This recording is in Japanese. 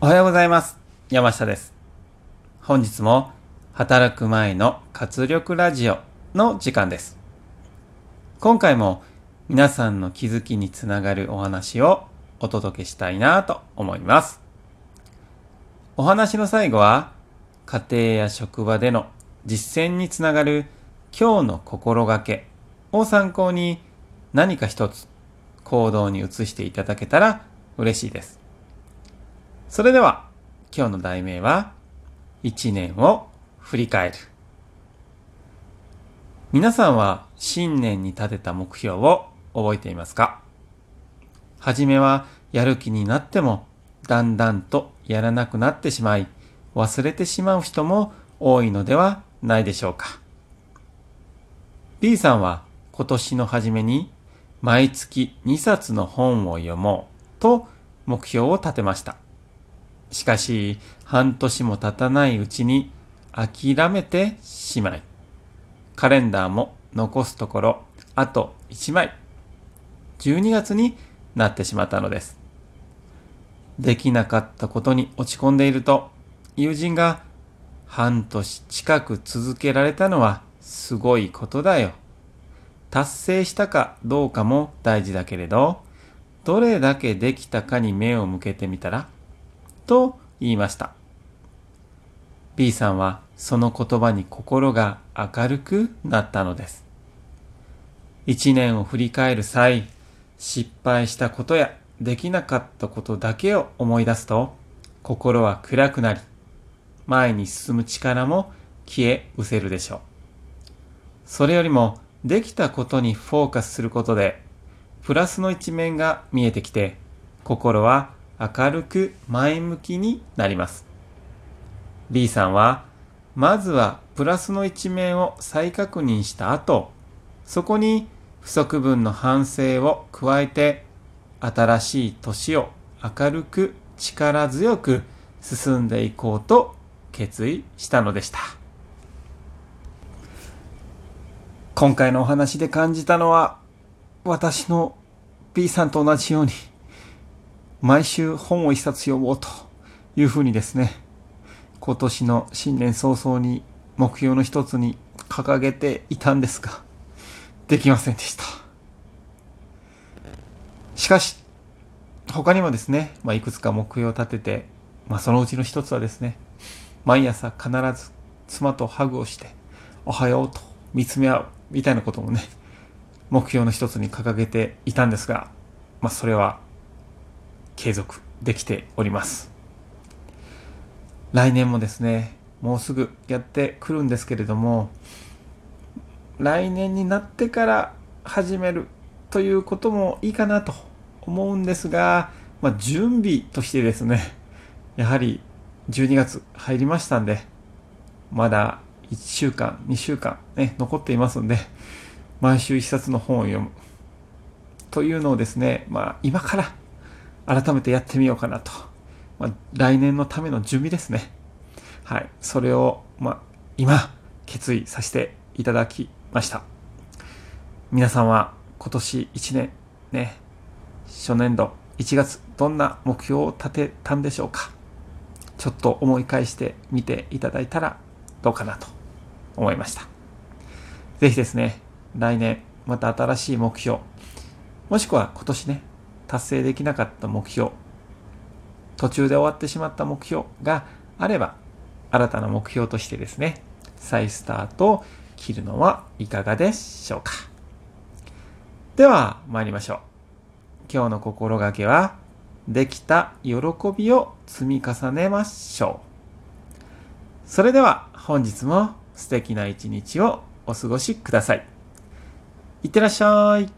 おはようございます。山下です。本日も働く前の活力ラジオの時間です。今回も皆さんの気づきにつながるお話をお届けしたいなと思います。お話の最後は家庭や職場での実践につながる今日の心がけを参考に何か一つ行動に移していただけたら嬉しいです。それでは今日の題名は一年を振り返る。皆さんは新年に立てた目標を覚えていますか？はじめはやる気になってもだんだんとやらなくなってしまい忘れてしまう人も多いのではないでしょうか？B さんは今年の初めに毎月2冊の本を読もうと目標を立てました。しかし半年も経たないうちに諦めてしまい、カレンダーも残すところあと1枚、12月になってしまったのです。できなかったことに落ち込んでいると、友人が半年近く続けられたのはすごいことだよ。達成したかどうかも大事だけれど、どれだけできたかに目を向けてみたらと言いました。B さんはその言葉に心が明るくなったのです。一年を振り返る際、失敗したことやできなかったことだけを思い出すと、心は暗くなり、前に進む力も消え失せるでしょう。それよりも、できたことにフォーカスすることで、プラスの一面が見えてきて、心は明るく前向きになります。B さんは、まずはプラスの一面を再確認した後、そこに不足分の反省を加えて、新しい年を明るく力強く進んでいこうと決意したのでした。今回のお話で感じたのは、私の B さんと同じように、毎週本を一冊読もうというふうにですね、今年の新年早々に目標の一つに掲げていたんですが、できませんでした。しかし、他にもですね、まあ、いくつか目標を立てて、まあ、そのうちの一つはですね、毎朝必ず妻とハグをして、おはようと見つめ合うみたいなこともね、目標の一つに掲げていたんですが、まあ、それは継続できております。来年もですね、もうすぐやってくるんですけれども、来年になってから始めるということもいいかなと思うんですが、まあ、準備としてですね、やはり12月入りましたんで、まだ1週間、2週間ね、残っていますんで、毎週1冊の本を読むというのをですね、まあ今から改めてやってみようかなと。まあ、来年のための準備ですね。はい。それを、まあ、今、決意させていただきました。皆さんは今年1年、ね、初年度1月、どんな目標を立てたんでしょうか？ちょっと思い返してみていただいたらどうかなと思いました。ぜひですね、来年また新しい目標、もしくは今年ね、達成できなかった目標、途中で終わってしまった目標があれば、新たな目標としてですね、再スタートを切るのはいかがでしょうか。では、参りましょう。今日の心がけは、できた喜びを積み重ねましょう。それでは、本日も素敵な一日をお過ごしください。いってらっしゃい。